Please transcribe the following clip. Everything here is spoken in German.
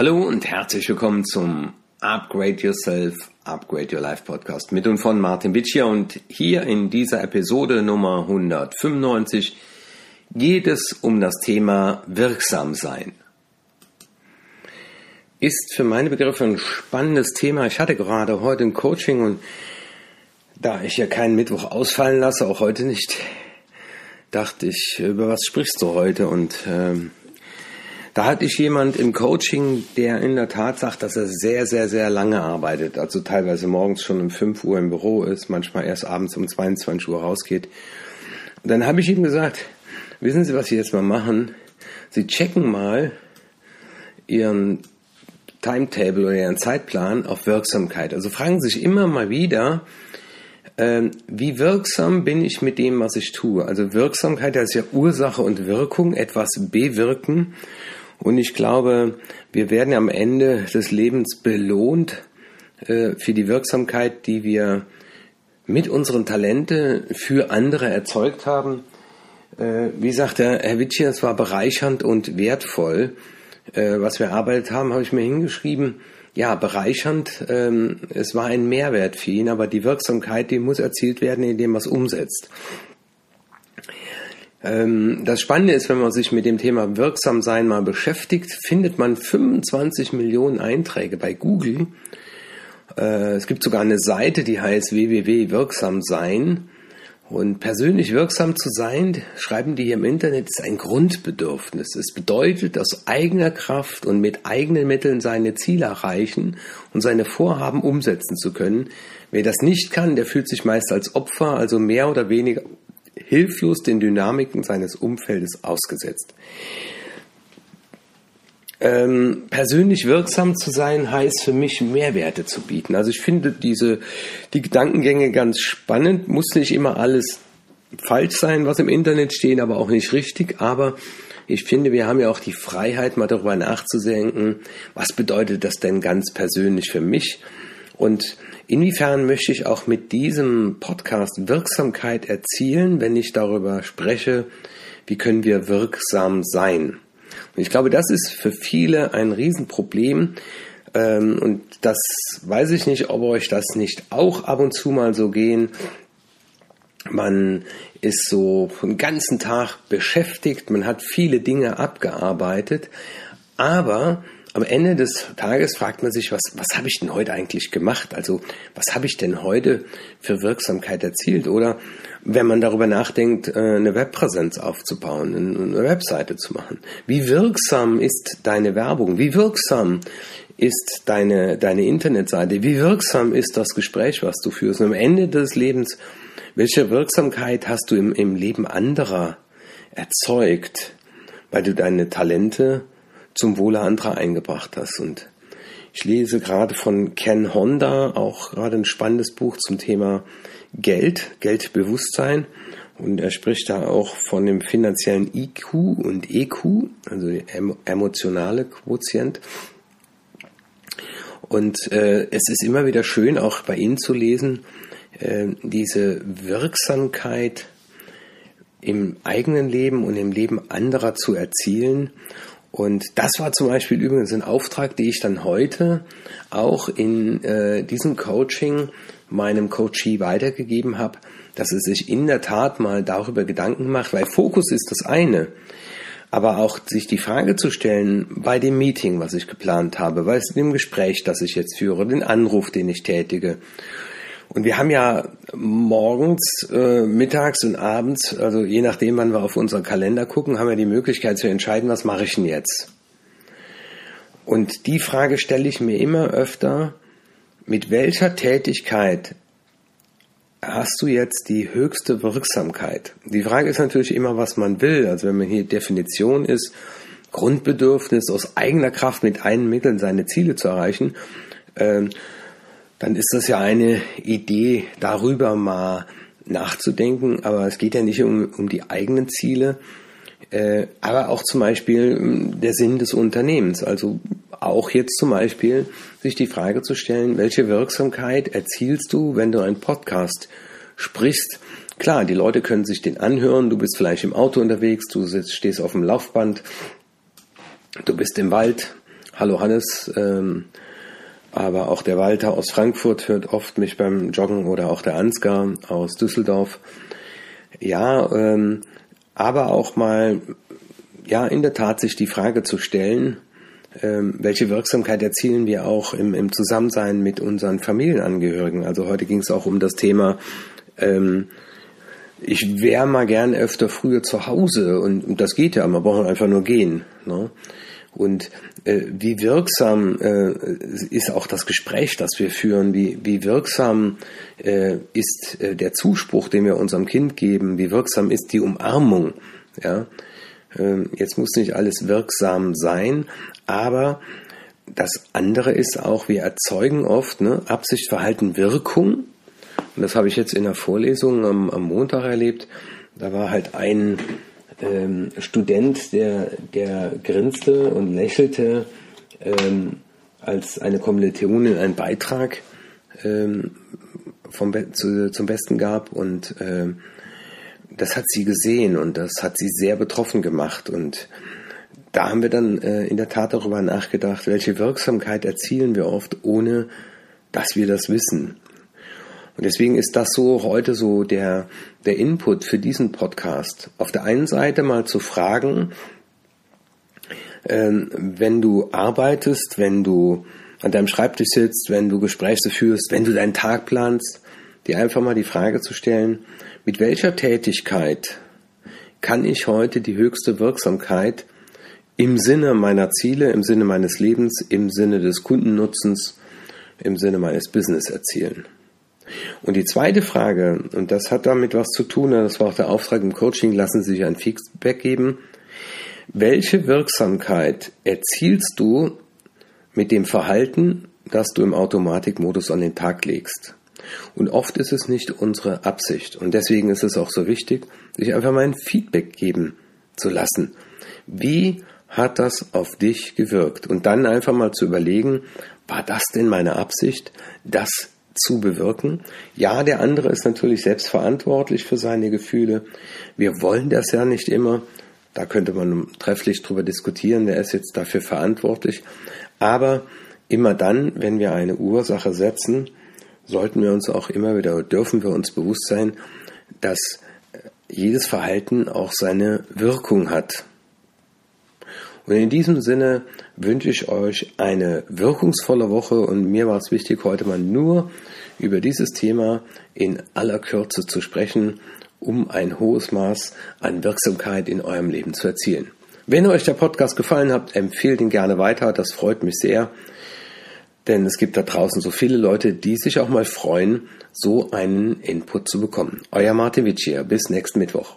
Hallo und herzlich willkommen zum Upgrade Yourself, Upgrade Your Life Podcast mit und von Martin Witschier und hier in dieser Episode Nummer 195 geht es um das Thema wirksam sein. Ist für meine Begriffe ein spannendes Thema. Ich hatte gerade heute ein Coaching und da ich ja keinen Mittwoch ausfallen lasse, auch heute nicht, dachte ich, über was sprichst du heute? Und ähm, da hatte ich jemand im Coaching, der in der Tat sagt, dass er sehr, sehr, sehr lange arbeitet. Also teilweise morgens schon um 5 Uhr im Büro ist, manchmal erst abends um 22 Uhr rausgeht. Und dann habe ich ihm gesagt, wissen Sie, was Sie jetzt mal machen? Sie checken mal Ihren Timetable oder Ihren Zeitplan auf Wirksamkeit. Also fragen Sie sich immer mal wieder, ähm, wie wirksam bin ich mit dem, was ich tue? Also Wirksamkeit, das ist ja Ursache und Wirkung, etwas bewirken. Und ich glaube, wir werden am Ende des Lebens belohnt äh, für die Wirksamkeit, die wir mit unseren Talente für andere erzeugt haben. Äh, wie sagte Herr Witschi, es war bereichernd und wertvoll. Äh, was wir erarbeitet haben, habe ich mir hingeschrieben. Ja, bereichernd, ähm, es war ein Mehrwert für ihn, aber die Wirksamkeit, die muss erzielt werden, indem man es umsetzt. Ähm, das Spannende ist, wenn man sich mit dem Thema Wirksamsein mal beschäftigt, findet man 25 Millionen Einträge bei Google. Äh, es gibt sogar eine Seite, die heißt www.wirksamsein. Und persönlich wirksam zu sein, schreiben die hier im Internet, ist ein Grundbedürfnis. Es bedeutet, aus eigener Kraft und mit eigenen Mitteln seine Ziele erreichen und seine Vorhaben umsetzen zu können. Wer das nicht kann, der fühlt sich meist als Opfer, also mehr oder weniger hilflos den Dynamiken seines Umfeldes ausgesetzt. Ähm, persönlich wirksam zu sein heißt für mich Mehrwerte zu bieten. Also ich finde diese die Gedankengänge ganz spannend. Muss nicht immer alles falsch sein, was im Internet steht, aber auch nicht richtig. Aber ich finde, wir haben ja auch die Freiheit, mal darüber nachzudenken, was bedeutet das denn ganz persönlich für mich? Und inwiefern möchte ich auch mit diesem Podcast Wirksamkeit erzielen, wenn ich darüber spreche, wie können wir wirksam sein? Und ich glaube, das ist für viele ein Riesenproblem. Ähm, und das weiß ich nicht, ob euch das nicht auch ab und zu mal so gehen. Man ist so den ganzen Tag beschäftigt, man hat viele Dinge abgearbeitet, aber am Ende des Tages fragt man sich, was, was habe ich denn heute eigentlich gemacht? Also was habe ich denn heute für Wirksamkeit erzielt? Oder wenn man darüber nachdenkt, äh, eine Webpräsenz aufzubauen, eine Webseite zu machen. Wie wirksam ist deine Werbung? Wie wirksam ist deine, deine Internetseite? Wie wirksam ist das Gespräch, was du führst? Und am Ende des Lebens, welche Wirksamkeit hast du im, im Leben anderer erzeugt, weil du deine Talente zum Wohle anderer eingebracht hast. Und ich lese gerade von Ken Honda auch gerade ein spannendes Buch zum Thema Geld, Geldbewusstsein. Und er spricht da auch von dem finanziellen IQ und EQ, also emotionale Quotient. Und äh, es ist immer wieder schön, auch bei Ihnen zu lesen, äh, diese Wirksamkeit im eigenen Leben und im Leben anderer zu erzielen und das war zum Beispiel übrigens ein Auftrag, den ich dann heute auch in äh, diesem Coaching meinem Coachee weitergegeben habe, dass es sich in der Tat mal darüber Gedanken macht, weil Fokus ist das eine, aber auch sich die Frage zu stellen bei dem Meeting, was ich geplant habe, bei dem Gespräch, das ich jetzt führe, den Anruf, den ich tätige und wir haben ja morgens, äh, mittags und abends, also je nachdem, wann wir auf unseren Kalender gucken, haben wir die Möglichkeit zu entscheiden, was mache ich denn jetzt? Und die Frage stelle ich mir immer öfter, mit welcher Tätigkeit hast du jetzt die höchste Wirksamkeit? Die Frage ist natürlich immer, was man will. Also wenn man hier Definition ist, Grundbedürfnis aus eigener Kraft mit einen Mitteln seine Ziele zu erreichen, äh, dann ist das ja eine Idee, darüber mal nachzudenken. Aber es geht ja nicht um, um die eigenen Ziele, äh, aber auch zum Beispiel hm, der Sinn des Unternehmens. Also auch jetzt zum Beispiel sich die Frage zu stellen, welche Wirksamkeit erzielst du, wenn du einen Podcast sprichst? Klar, die Leute können sich den anhören, du bist vielleicht im Auto unterwegs, du sitzt, stehst auf dem Laufband, du bist im Wald, Hallo Hannes, ähm, aber auch der Walter aus Frankfurt hört oft mich beim Joggen oder auch der Ansgar aus Düsseldorf. Ja, ähm, aber auch mal, ja, in der Tat sich die Frage zu stellen, ähm, welche Wirksamkeit erzielen wir auch im, im Zusammensein mit unseren Familienangehörigen. Also heute ging es auch um das Thema, ähm, ich wäre mal gern öfter früher zu Hause und, und das geht ja, man braucht einfach nur gehen. Ne? Und äh, wie wirksam äh, ist auch das Gespräch, das wir führen? Wie, wie wirksam äh, ist äh, der Zuspruch, den wir unserem Kind geben? Wie wirksam ist die Umarmung? Ja, ähm, jetzt muss nicht alles wirksam sein, aber das andere ist auch, wir erzeugen oft ne, Absicht, Verhalten, Wirkung. Und das habe ich jetzt in der Vorlesung am, am Montag erlebt. Da war halt ein ähm, Student, der, der grinste und lächelte, ähm, als eine Kommilitonin einen Beitrag ähm, vom Be zu, zum Besten gab und ähm, das hat sie gesehen und das hat sie sehr betroffen gemacht und da haben wir dann äh, in der Tat darüber nachgedacht, welche Wirksamkeit erzielen wir oft, ohne dass wir das wissen. Und deswegen ist das so heute so der, der Input für diesen Podcast. Auf der einen Seite mal zu fragen, ähm, wenn du arbeitest, wenn du an deinem Schreibtisch sitzt, wenn du Gespräche führst, wenn du deinen Tag planst, dir einfach mal die Frage zu stellen, mit welcher Tätigkeit kann ich heute die höchste Wirksamkeit im Sinne meiner Ziele, im Sinne meines Lebens, im Sinne des Kundennutzens, im Sinne meines Business erzielen? Und die zweite Frage, und das hat damit was zu tun, das war auch der Auftrag im Coaching, lassen Sie sich ein Feedback geben. Welche Wirksamkeit erzielst du mit dem Verhalten, das du im Automatikmodus an den Tag legst? Und oft ist es nicht unsere Absicht. Und deswegen ist es auch so wichtig, sich einfach mal ein Feedback geben zu lassen. Wie hat das auf dich gewirkt? Und dann einfach mal zu überlegen, war das denn meine Absicht, das zu bewirken. Ja, der andere ist natürlich selbst verantwortlich für seine Gefühle. Wir wollen das ja nicht immer. Da könnte man trefflich drüber diskutieren, wer ist jetzt dafür verantwortlich. Aber immer dann, wenn wir eine Ursache setzen, sollten wir uns auch immer wieder, dürfen wir uns bewusst sein, dass jedes Verhalten auch seine Wirkung hat. Und in diesem Sinne wünsche ich euch eine wirkungsvolle Woche und mir war es wichtig, heute mal nur über dieses Thema in aller Kürze zu sprechen, um ein hohes Maß an Wirksamkeit in eurem Leben zu erzielen. Wenn euch der Podcast gefallen hat, empfehlt ihn gerne weiter, das freut mich sehr, denn es gibt da draußen so viele Leute, die sich auch mal freuen, so einen Input zu bekommen. Euer Martin Witschier, bis nächsten Mittwoch.